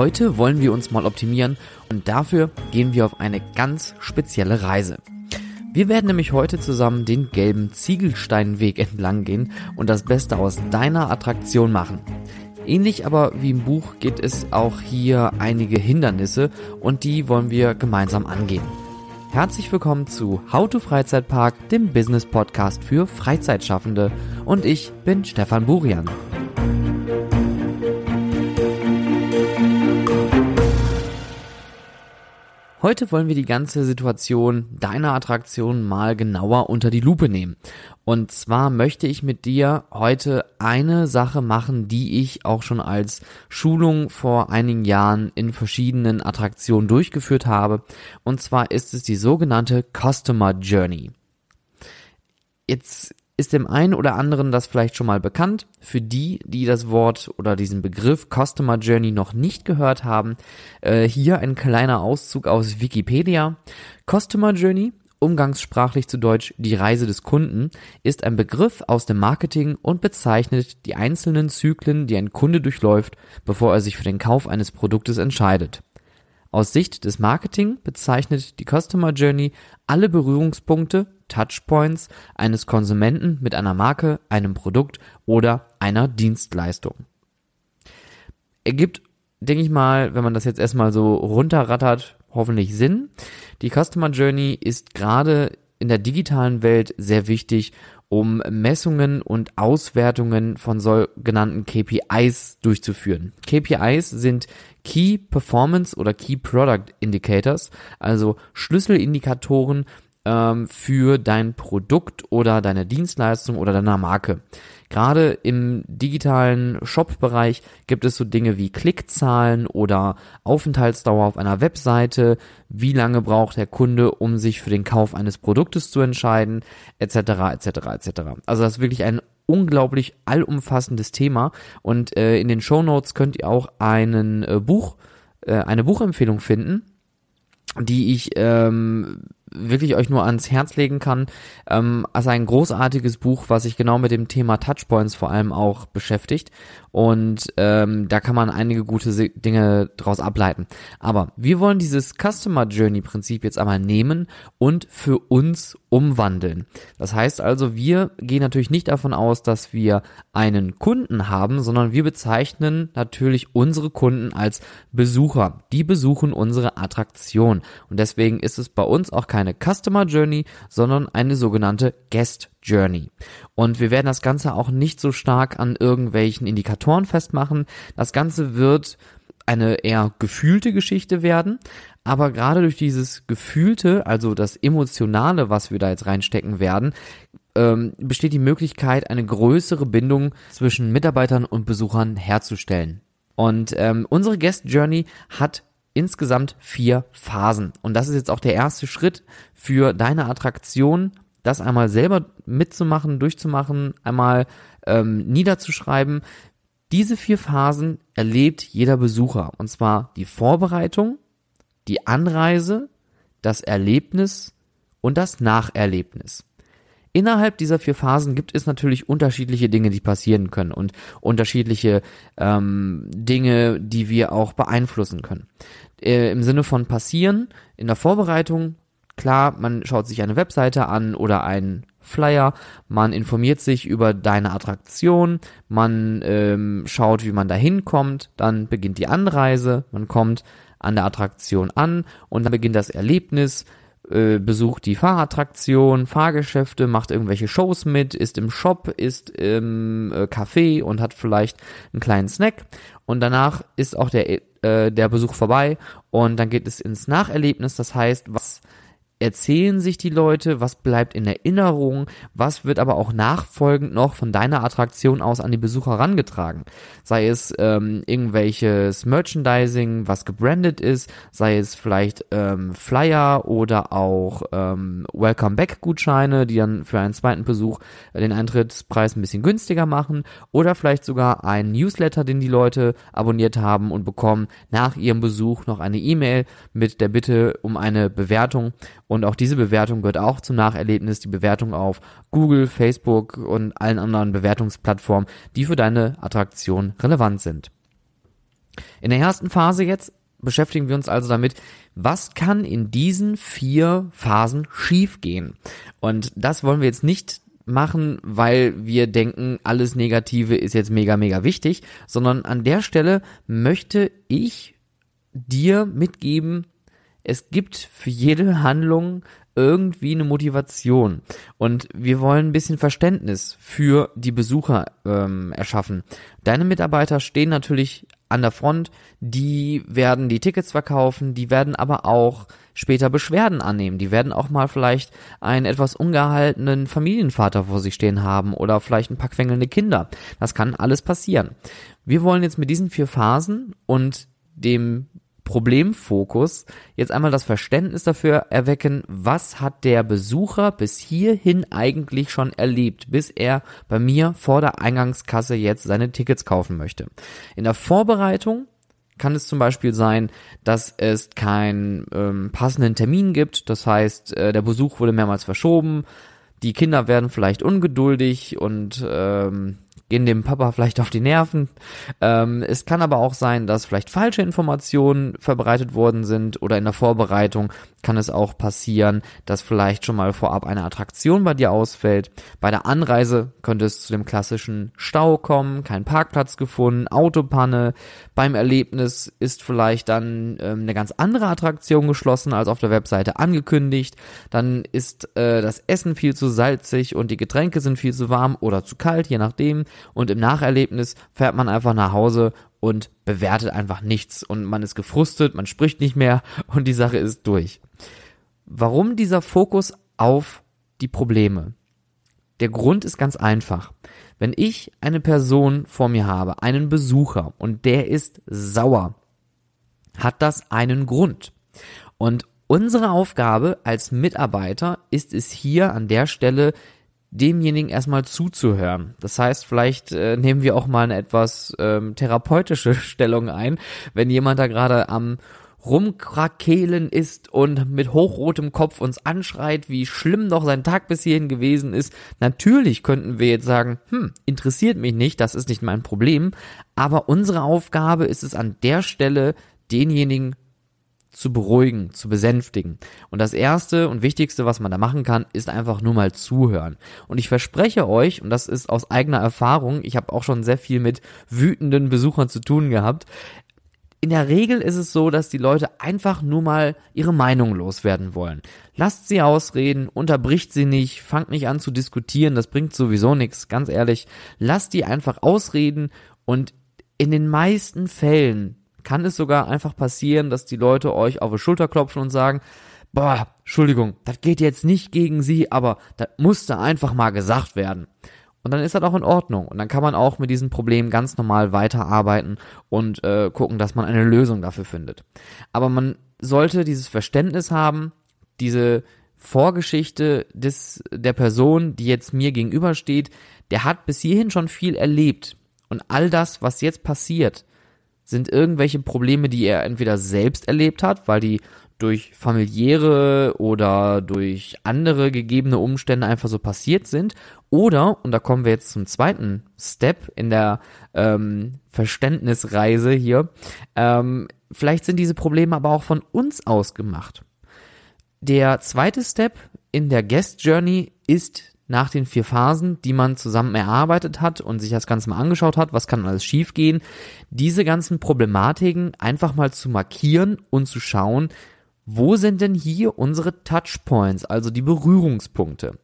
Heute wollen wir uns mal optimieren und dafür gehen wir auf eine ganz spezielle Reise. Wir werden nämlich heute zusammen den gelben Ziegelsteinweg entlang gehen und das Beste aus deiner Attraktion machen. Ähnlich aber wie im Buch geht es auch hier einige Hindernisse und die wollen wir gemeinsam angehen. Herzlich willkommen zu How to Freizeitpark, dem Business Podcast für Freizeitschaffende und ich bin Stefan Burian. Heute wollen wir die ganze Situation deiner Attraktion mal genauer unter die Lupe nehmen. Und zwar möchte ich mit dir heute eine Sache machen, die ich auch schon als Schulung vor einigen Jahren in verschiedenen Attraktionen durchgeführt habe. Und zwar ist es die sogenannte Customer Journey. Jetzt ist dem einen oder anderen das vielleicht schon mal bekannt. Für die, die das Wort oder diesen Begriff Customer Journey noch nicht gehört haben, äh, hier ein kleiner Auszug aus Wikipedia. Customer Journey, umgangssprachlich zu Deutsch die Reise des Kunden, ist ein Begriff aus dem Marketing und bezeichnet die einzelnen Zyklen, die ein Kunde durchläuft, bevor er sich für den Kauf eines Produktes entscheidet. Aus Sicht des Marketing bezeichnet die Customer Journey alle Berührungspunkte, Touchpoints eines Konsumenten mit einer Marke, einem Produkt oder einer Dienstleistung. Ergibt, denke ich mal, wenn man das jetzt erstmal so runterrattert, hoffentlich Sinn. Die Customer Journey ist gerade in der digitalen Welt sehr wichtig, um Messungen und Auswertungen von sogenannten KPIs durchzuführen. KPIs sind Key Performance oder Key Product Indicators, also Schlüsselindikatoren ähm, für dein Produkt oder deine Dienstleistung oder deiner Marke. Gerade im digitalen Shop-Bereich gibt es so Dinge wie Klickzahlen oder Aufenthaltsdauer auf einer Webseite, wie lange braucht der Kunde, um sich für den Kauf eines Produktes zu entscheiden, etc. etc. etc. Also das ist wirklich ein unglaublich allumfassendes Thema und äh, in den Show Notes könnt ihr auch einen äh, Buch, äh, eine Buchempfehlung finden, die ich ähm, wirklich euch nur ans Herz legen kann. Ähm, also ein großartiges Buch, was sich genau mit dem Thema Touchpoints vor allem auch beschäftigt. Und ähm, da kann man einige gute Dinge draus ableiten. Aber wir wollen dieses Customer Journey Prinzip jetzt einmal nehmen und für uns umwandeln. Das heißt also, wir gehen natürlich nicht davon aus, dass wir einen Kunden haben, sondern wir bezeichnen natürlich unsere Kunden als Besucher. Die besuchen unsere Attraktion. Und deswegen ist es bei uns auch keine Customer Journey, sondern eine sogenannte Guest Journey. Und wir werden das Ganze auch nicht so stark an irgendwelchen Indikatoren festmachen. Das Ganze wird eine eher gefühlte Geschichte werden, aber gerade durch dieses Gefühlte, also das Emotionale, was wir da jetzt reinstecken werden, ähm, besteht die Möglichkeit, eine größere Bindung zwischen Mitarbeitern und Besuchern herzustellen. Und ähm, unsere Guest Journey hat insgesamt vier Phasen. Und das ist jetzt auch der erste Schritt für deine Attraktion, das einmal selber mitzumachen, durchzumachen, einmal ähm, niederzuschreiben. Diese vier Phasen erlebt jeder Besucher. Und zwar die Vorbereitung, die Anreise, das Erlebnis und das Nacherlebnis. Innerhalb dieser vier Phasen gibt es natürlich unterschiedliche Dinge, die passieren können und unterschiedliche ähm, Dinge, die wir auch beeinflussen können. Äh, Im Sinne von passieren, in der Vorbereitung, klar, man schaut sich eine Webseite an oder einen Flyer, man informiert sich über deine Attraktion, man ähm, schaut, wie man da hinkommt, dann beginnt die Anreise, man kommt an der Attraktion an und dann beginnt das Erlebnis, äh, besucht die Fahrattraktion, Fahrgeschäfte, macht irgendwelche Shows mit, ist im Shop, ist im äh, Café und hat vielleicht einen kleinen Snack und danach ist auch der, äh, der Besuch vorbei und dann geht es ins Nacherlebnis, das heißt, was erzählen sich die Leute, was bleibt in Erinnerung, was wird aber auch nachfolgend noch von deiner Attraktion aus an die Besucher herangetragen. Sei es ähm, irgendwelches Merchandising, was gebrandet ist, sei es vielleicht ähm, Flyer oder auch ähm, Welcome Back Gutscheine, die dann für einen zweiten Besuch den Eintrittspreis ein bisschen günstiger machen oder vielleicht sogar ein Newsletter, den die Leute abonniert haben und bekommen nach ihrem Besuch noch eine E-Mail mit der Bitte um eine Bewertung und auch diese Bewertung gehört auch zum Nacherlebnis, die Bewertung auf Google, Facebook und allen anderen Bewertungsplattformen, die für deine Attraktion relevant sind. In der ersten Phase jetzt beschäftigen wir uns also damit, was kann in diesen vier Phasen schiefgehen? Und das wollen wir jetzt nicht machen, weil wir denken, alles Negative ist jetzt mega, mega wichtig, sondern an der Stelle möchte ich dir mitgeben, es gibt für jede Handlung irgendwie eine Motivation. Und wir wollen ein bisschen Verständnis für die Besucher ähm, erschaffen. Deine Mitarbeiter stehen natürlich an der Front, die werden die Tickets verkaufen, die werden aber auch später Beschwerden annehmen. Die werden auch mal vielleicht einen etwas ungehaltenen Familienvater vor sich stehen haben oder vielleicht ein paar quengelnde Kinder. Das kann alles passieren. Wir wollen jetzt mit diesen vier Phasen und dem Problemfokus jetzt einmal das Verständnis dafür erwecken, was hat der Besucher bis hierhin eigentlich schon erlebt, bis er bei mir vor der Eingangskasse jetzt seine Tickets kaufen möchte. In der Vorbereitung kann es zum Beispiel sein, dass es keinen ähm, passenden Termin gibt. Das heißt, äh, der Besuch wurde mehrmals verschoben. Die Kinder werden vielleicht ungeduldig und ähm, gehen dem Papa vielleicht auf die Nerven. Ähm, es kann aber auch sein, dass vielleicht falsche Informationen verbreitet worden sind oder in der Vorbereitung kann es auch passieren, dass vielleicht schon mal vorab eine Attraktion bei dir ausfällt. Bei der Anreise könnte es zu dem klassischen Stau kommen, kein Parkplatz gefunden, Autopanne. Beim Erlebnis ist vielleicht dann ähm, eine ganz andere Attraktion geschlossen als auf der Webseite angekündigt. Dann ist äh, das Essen viel zu salzig und die Getränke sind viel zu warm oder zu kalt, je nachdem und im Nacherlebnis fährt man einfach nach Hause und bewertet einfach nichts und man ist gefrustet, man spricht nicht mehr und die Sache ist durch. Warum dieser Fokus auf die Probleme? Der Grund ist ganz einfach. Wenn ich eine Person vor mir habe, einen Besucher und der ist sauer, hat das einen Grund. Und unsere Aufgabe als Mitarbeiter ist es hier an der Stelle demjenigen erstmal zuzuhören. Das heißt, vielleicht äh, nehmen wir auch mal eine etwas ähm, therapeutische Stellung ein, wenn jemand da gerade am rumkrakehlen ist und mit hochrotem Kopf uns anschreit, wie schlimm doch sein Tag bis hierhin gewesen ist. Natürlich könnten wir jetzt sagen, hm, interessiert mich nicht, das ist nicht mein Problem, aber unsere Aufgabe ist es an der Stelle, denjenigen zu beruhigen, zu besänftigen. Und das erste und wichtigste, was man da machen kann, ist einfach nur mal zuhören. Und ich verspreche euch, und das ist aus eigener Erfahrung, ich habe auch schon sehr viel mit wütenden Besuchern zu tun gehabt, in der Regel ist es so, dass die Leute einfach nur mal ihre Meinung loswerden wollen. Lasst sie ausreden, unterbricht sie nicht, fangt nicht an zu diskutieren, das bringt sowieso nichts, ganz ehrlich. Lasst die einfach ausreden und in den meisten Fällen kann es sogar einfach passieren, dass die Leute euch auf die Schulter klopfen und sagen, boah, Entschuldigung, das geht jetzt nicht gegen sie, aber das musste einfach mal gesagt werden. Und dann ist das auch in Ordnung. Und dann kann man auch mit diesem Problem ganz normal weiterarbeiten und äh, gucken, dass man eine Lösung dafür findet. Aber man sollte dieses Verständnis haben, diese Vorgeschichte des, der Person, die jetzt mir gegenübersteht, der hat bis hierhin schon viel erlebt. Und all das, was jetzt passiert, sind irgendwelche Probleme, die er entweder selbst erlebt hat, weil die durch familiäre oder durch andere gegebene Umstände einfach so passiert sind. Oder, und da kommen wir jetzt zum zweiten Step in der ähm, Verständnisreise hier, ähm, vielleicht sind diese Probleme aber auch von uns ausgemacht. Der zweite Step in der Guest Journey ist nach den vier Phasen, die man zusammen erarbeitet hat und sich das Ganze mal angeschaut hat, was kann alles schiefgehen, diese ganzen Problematiken einfach mal zu markieren und zu schauen, wo sind denn hier unsere Touchpoints, also die Berührungspunkte?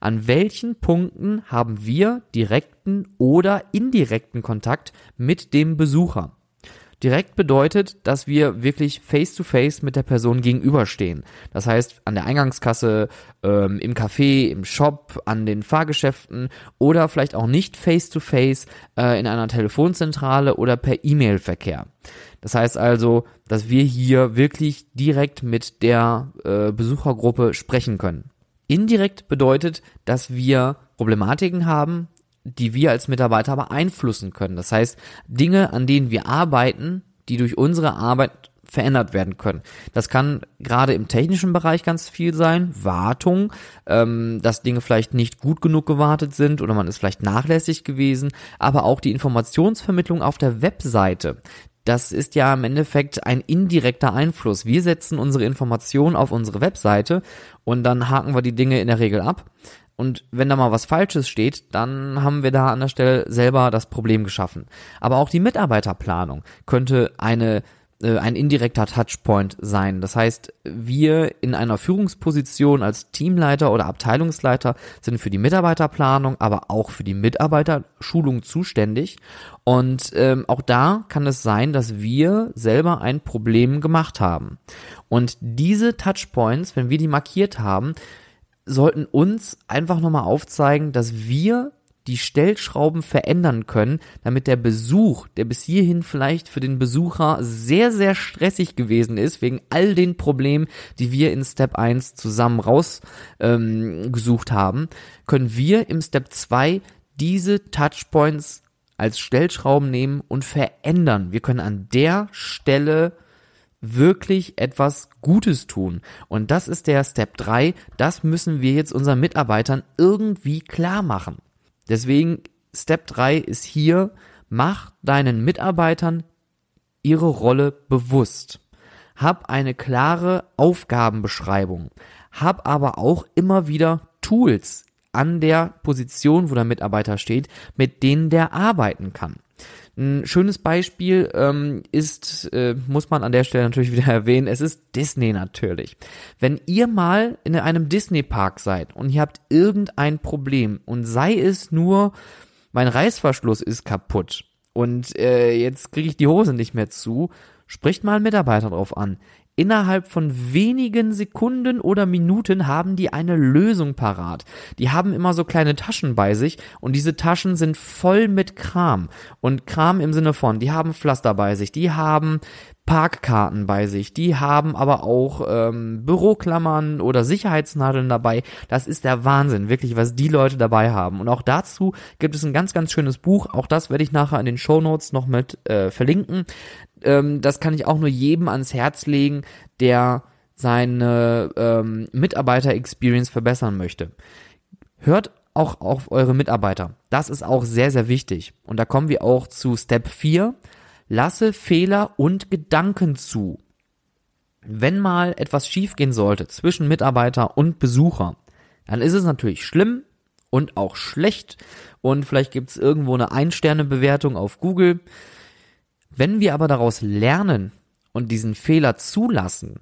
An welchen Punkten haben wir direkten oder indirekten Kontakt mit dem Besucher? Direkt bedeutet, dass wir wirklich face-to-face mit der Person gegenüberstehen. Das heißt, an der Eingangskasse, ähm, im Café, im Shop, an den Fahrgeschäften oder vielleicht auch nicht face-to-face äh, in einer Telefonzentrale oder per E-Mail-Verkehr. Das heißt also, dass wir hier wirklich direkt mit der äh, Besuchergruppe sprechen können. Indirekt bedeutet, dass wir Problematiken haben, die wir als Mitarbeiter beeinflussen können. Das heißt, Dinge, an denen wir arbeiten, die durch unsere Arbeit verändert werden können. Das kann gerade im technischen Bereich ganz viel sein, Wartung, ähm, dass Dinge vielleicht nicht gut genug gewartet sind oder man ist vielleicht nachlässig gewesen, aber auch die Informationsvermittlung auf der Webseite das ist ja im Endeffekt ein indirekter Einfluss. Wir setzen unsere Informationen auf unsere Webseite und dann haken wir die Dinge in der Regel ab. Und wenn da mal was Falsches steht, dann haben wir da an der Stelle selber das Problem geschaffen. Aber auch die Mitarbeiterplanung könnte eine äh, ein indirekter Touchpoint sein. Das heißt, wir in einer Führungsposition als Teamleiter oder Abteilungsleiter sind für die Mitarbeiterplanung, aber auch für die Mitarbeiterschulung zuständig. Und ähm, auch da kann es sein, dass wir selber ein Problem gemacht haben. Und diese Touchpoints, wenn wir die markiert haben, sollten uns einfach nochmal aufzeigen, dass wir die Stellschrauben verändern können, damit der Besuch, der bis hierhin vielleicht für den Besucher sehr, sehr stressig gewesen ist, wegen all den Problemen, die wir in Step 1 zusammen rausgesucht ähm, haben, können wir im Step 2 diese Touchpoints als Stellschrauben nehmen und verändern. Wir können an der Stelle wirklich etwas Gutes tun. Und das ist der Step 3. Das müssen wir jetzt unseren Mitarbeitern irgendwie klar machen. Deswegen Step 3 ist hier, mach deinen Mitarbeitern ihre Rolle bewusst. Hab eine klare Aufgabenbeschreibung. Hab aber auch immer wieder Tools an der Position, wo der Mitarbeiter steht, mit denen der arbeiten kann. Ein schönes Beispiel ähm, ist, äh, muss man an der Stelle natürlich wieder erwähnen, es ist Disney natürlich. Wenn ihr mal in einem Disney-Park seid und ihr habt irgendein Problem und sei es nur, mein Reißverschluss ist kaputt und äh, jetzt kriege ich die Hose nicht mehr zu, spricht mal einen Mitarbeiter drauf an. Innerhalb von wenigen Sekunden oder Minuten haben die eine Lösung parat. Die haben immer so kleine Taschen bei sich und diese Taschen sind voll mit Kram. Und Kram im Sinne von, die haben Pflaster bei sich, die haben Parkkarten bei sich, die haben aber auch ähm, Büroklammern oder Sicherheitsnadeln dabei. Das ist der Wahnsinn, wirklich, was die Leute dabei haben. Und auch dazu gibt es ein ganz, ganz schönes Buch. Auch das werde ich nachher in den Show Notes noch mit äh, verlinken ähm, das kann ich auch nur jedem ans Herz legen, der seine ähm, Mitarbeiter-Experience verbessern möchte. Hört auch auf eure Mitarbeiter. Das ist auch sehr, sehr wichtig. Und da kommen wir auch zu Step 4. Lasse Fehler und Gedanken zu. Wenn mal etwas schiefgehen sollte zwischen Mitarbeiter und Besucher, dann ist es natürlich schlimm und auch schlecht. Und vielleicht gibt es irgendwo eine Ein-Sterne-Bewertung auf Google. Wenn wir aber daraus lernen und diesen Fehler zulassen,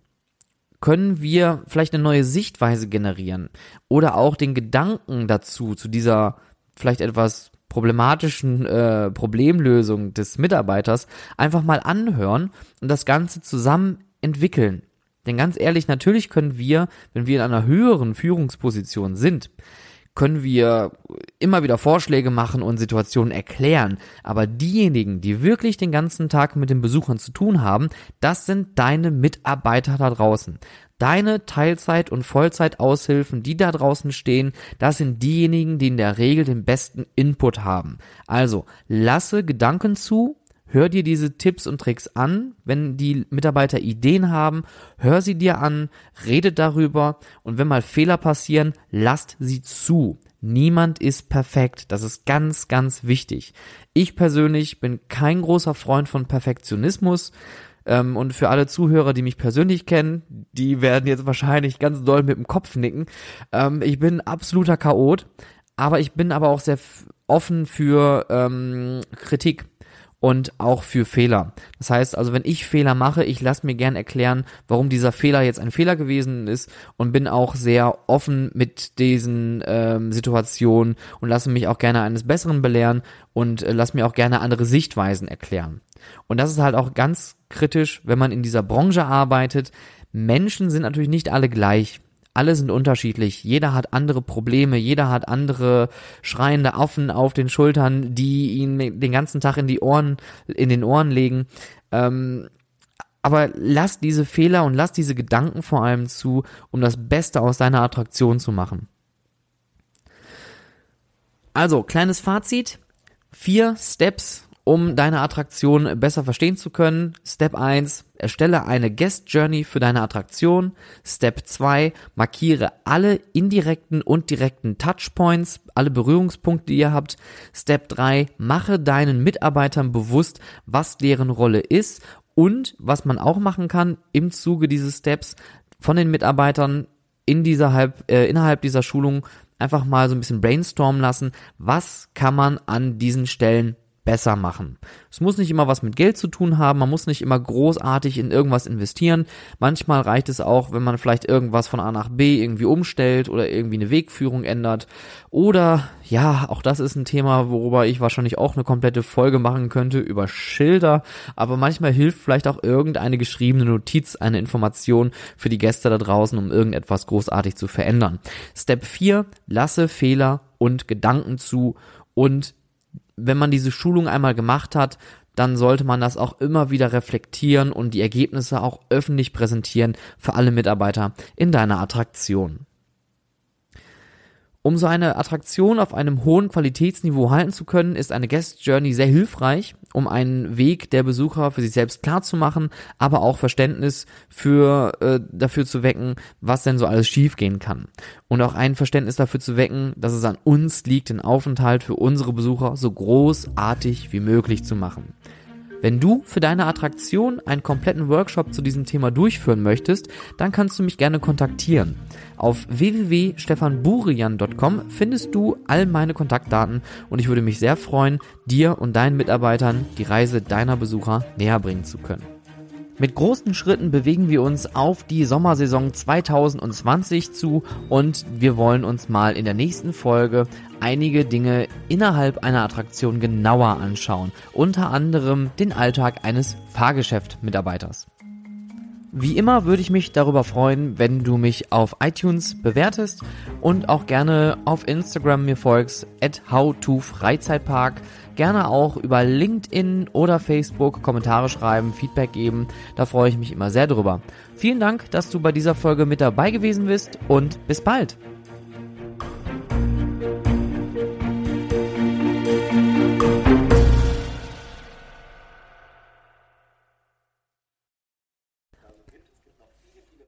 können wir vielleicht eine neue Sichtweise generieren oder auch den Gedanken dazu, zu dieser vielleicht etwas problematischen äh, Problemlösung des Mitarbeiters einfach mal anhören und das Ganze zusammen entwickeln. Denn ganz ehrlich, natürlich können wir, wenn wir in einer höheren Führungsposition sind, können wir immer wieder Vorschläge machen und Situationen erklären. Aber diejenigen, die wirklich den ganzen Tag mit den Besuchern zu tun haben, das sind deine Mitarbeiter da draußen. Deine Teilzeit- und Vollzeitaushilfen, die da draußen stehen, das sind diejenigen, die in der Regel den besten Input haben. Also lasse Gedanken zu, Hör dir diese Tipps und Tricks an. Wenn die Mitarbeiter Ideen haben, hör sie dir an, redet darüber und wenn mal Fehler passieren, lasst sie zu. Niemand ist perfekt. Das ist ganz, ganz wichtig. Ich persönlich bin kein großer Freund von Perfektionismus. Ähm, und für alle Zuhörer, die mich persönlich kennen, die werden jetzt wahrscheinlich ganz doll mit dem Kopf nicken. Ähm, ich bin absoluter Chaot, aber ich bin aber auch sehr offen für ähm, Kritik und auch für Fehler. Das heißt also, wenn ich Fehler mache, ich lasse mir gern erklären, warum dieser Fehler jetzt ein Fehler gewesen ist und bin auch sehr offen mit diesen ähm, Situationen und lasse mich auch gerne eines Besseren belehren und äh, lasse mir auch gerne andere Sichtweisen erklären. Und das ist halt auch ganz kritisch, wenn man in dieser Branche arbeitet. Menschen sind natürlich nicht alle gleich alle sind unterschiedlich, jeder hat andere Probleme, jeder hat andere schreiende Affen auf den Schultern, die ihn den ganzen Tag in die Ohren, in den Ohren legen. Ähm, aber lass diese Fehler und lass diese Gedanken vor allem zu, um das Beste aus deiner Attraktion zu machen. Also, kleines Fazit. Vier Steps, Um deine Attraktion besser verstehen zu können, Step 1, erstelle eine Guest Journey für deine Attraktion. Step 2, markiere alle indirekten und direkten Touchpoints, alle Berührungspunkte, die ihr habt. Step 3, mache deinen Mitarbeitern bewusst, was deren Rolle ist und was man auch machen kann im Zuge dieses Steps von den Mitarbeitern in dieser halb, äh, innerhalb dieser Schulung einfach mal so ein bisschen brainstormen lassen, was kann man an diesen Stellen besser machen. Es muss nicht immer was mit Geld zu tun haben, man muss nicht immer großartig in irgendwas investieren. Manchmal reicht es auch, wenn man vielleicht irgendwas von A nach B irgendwie umstellt oder irgendwie eine Wegführung ändert. Oder ja, auch das ist ein Thema, worüber ich wahrscheinlich auch eine komplette Folge machen könnte über Schilder. Aber manchmal hilft vielleicht auch irgendeine geschriebene Notiz, eine Information für die Gäste da draußen, um irgendetwas großartig zu verändern. Step 4, lasse Fehler und Gedanken zu und wenn man diese Schulung einmal gemacht hat, dann sollte man das auch immer wieder reflektieren und die Ergebnisse auch öffentlich präsentieren für alle Mitarbeiter in deiner Attraktion. Um so eine Attraktion auf einem hohen Qualitätsniveau halten zu können, ist eine Guest Journey sehr hilfreich, um einen Weg der Besucher für sich selbst klar zu machen, aber auch Verständnis für äh, dafür zu wecken, was denn so alles schiefgehen kann. Und auch ein Verständnis dafür zu wecken, dass es an uns liegt, den Aufenthalt für unsere Besucher so großartig wie möglich zu machen. Wenn du für deine Attraktion einen kompletten Workshop zu diesem Thema durchführen möchtest, dann kannst du mich gerne kontaktieren. Auf www.stefanburian.com findest du all meine Kontaktdaten und ich würde mich sehr freuen, dir und deinen Mitarbeitern die Reise deiner Besucher näher bringen zu können. Mit großen Schritten bewegen wir uns auf die Sommersaison 2020 zu und wir wollen uns mal in der nächsten Folge einige Dinge innerhalb einer Attraktion genauer anschauen, unter anderem den Alltag eines Fahrgeschäft-Mitarbeiters. Wie immer würde ich mich darüber freuen, wenn du mich auf iTunes bewertest und auch gerne auf Instagram mir folgst, at howtofreizeitpark. Gerne auch über LinkedIn oder Facebook Kommentare schreiben, Feedback geben. Da freue ich mich immer sehr drüber. Vielen Dank, dass du bei dieser Folge mit dabei gewesen bist und bis bald.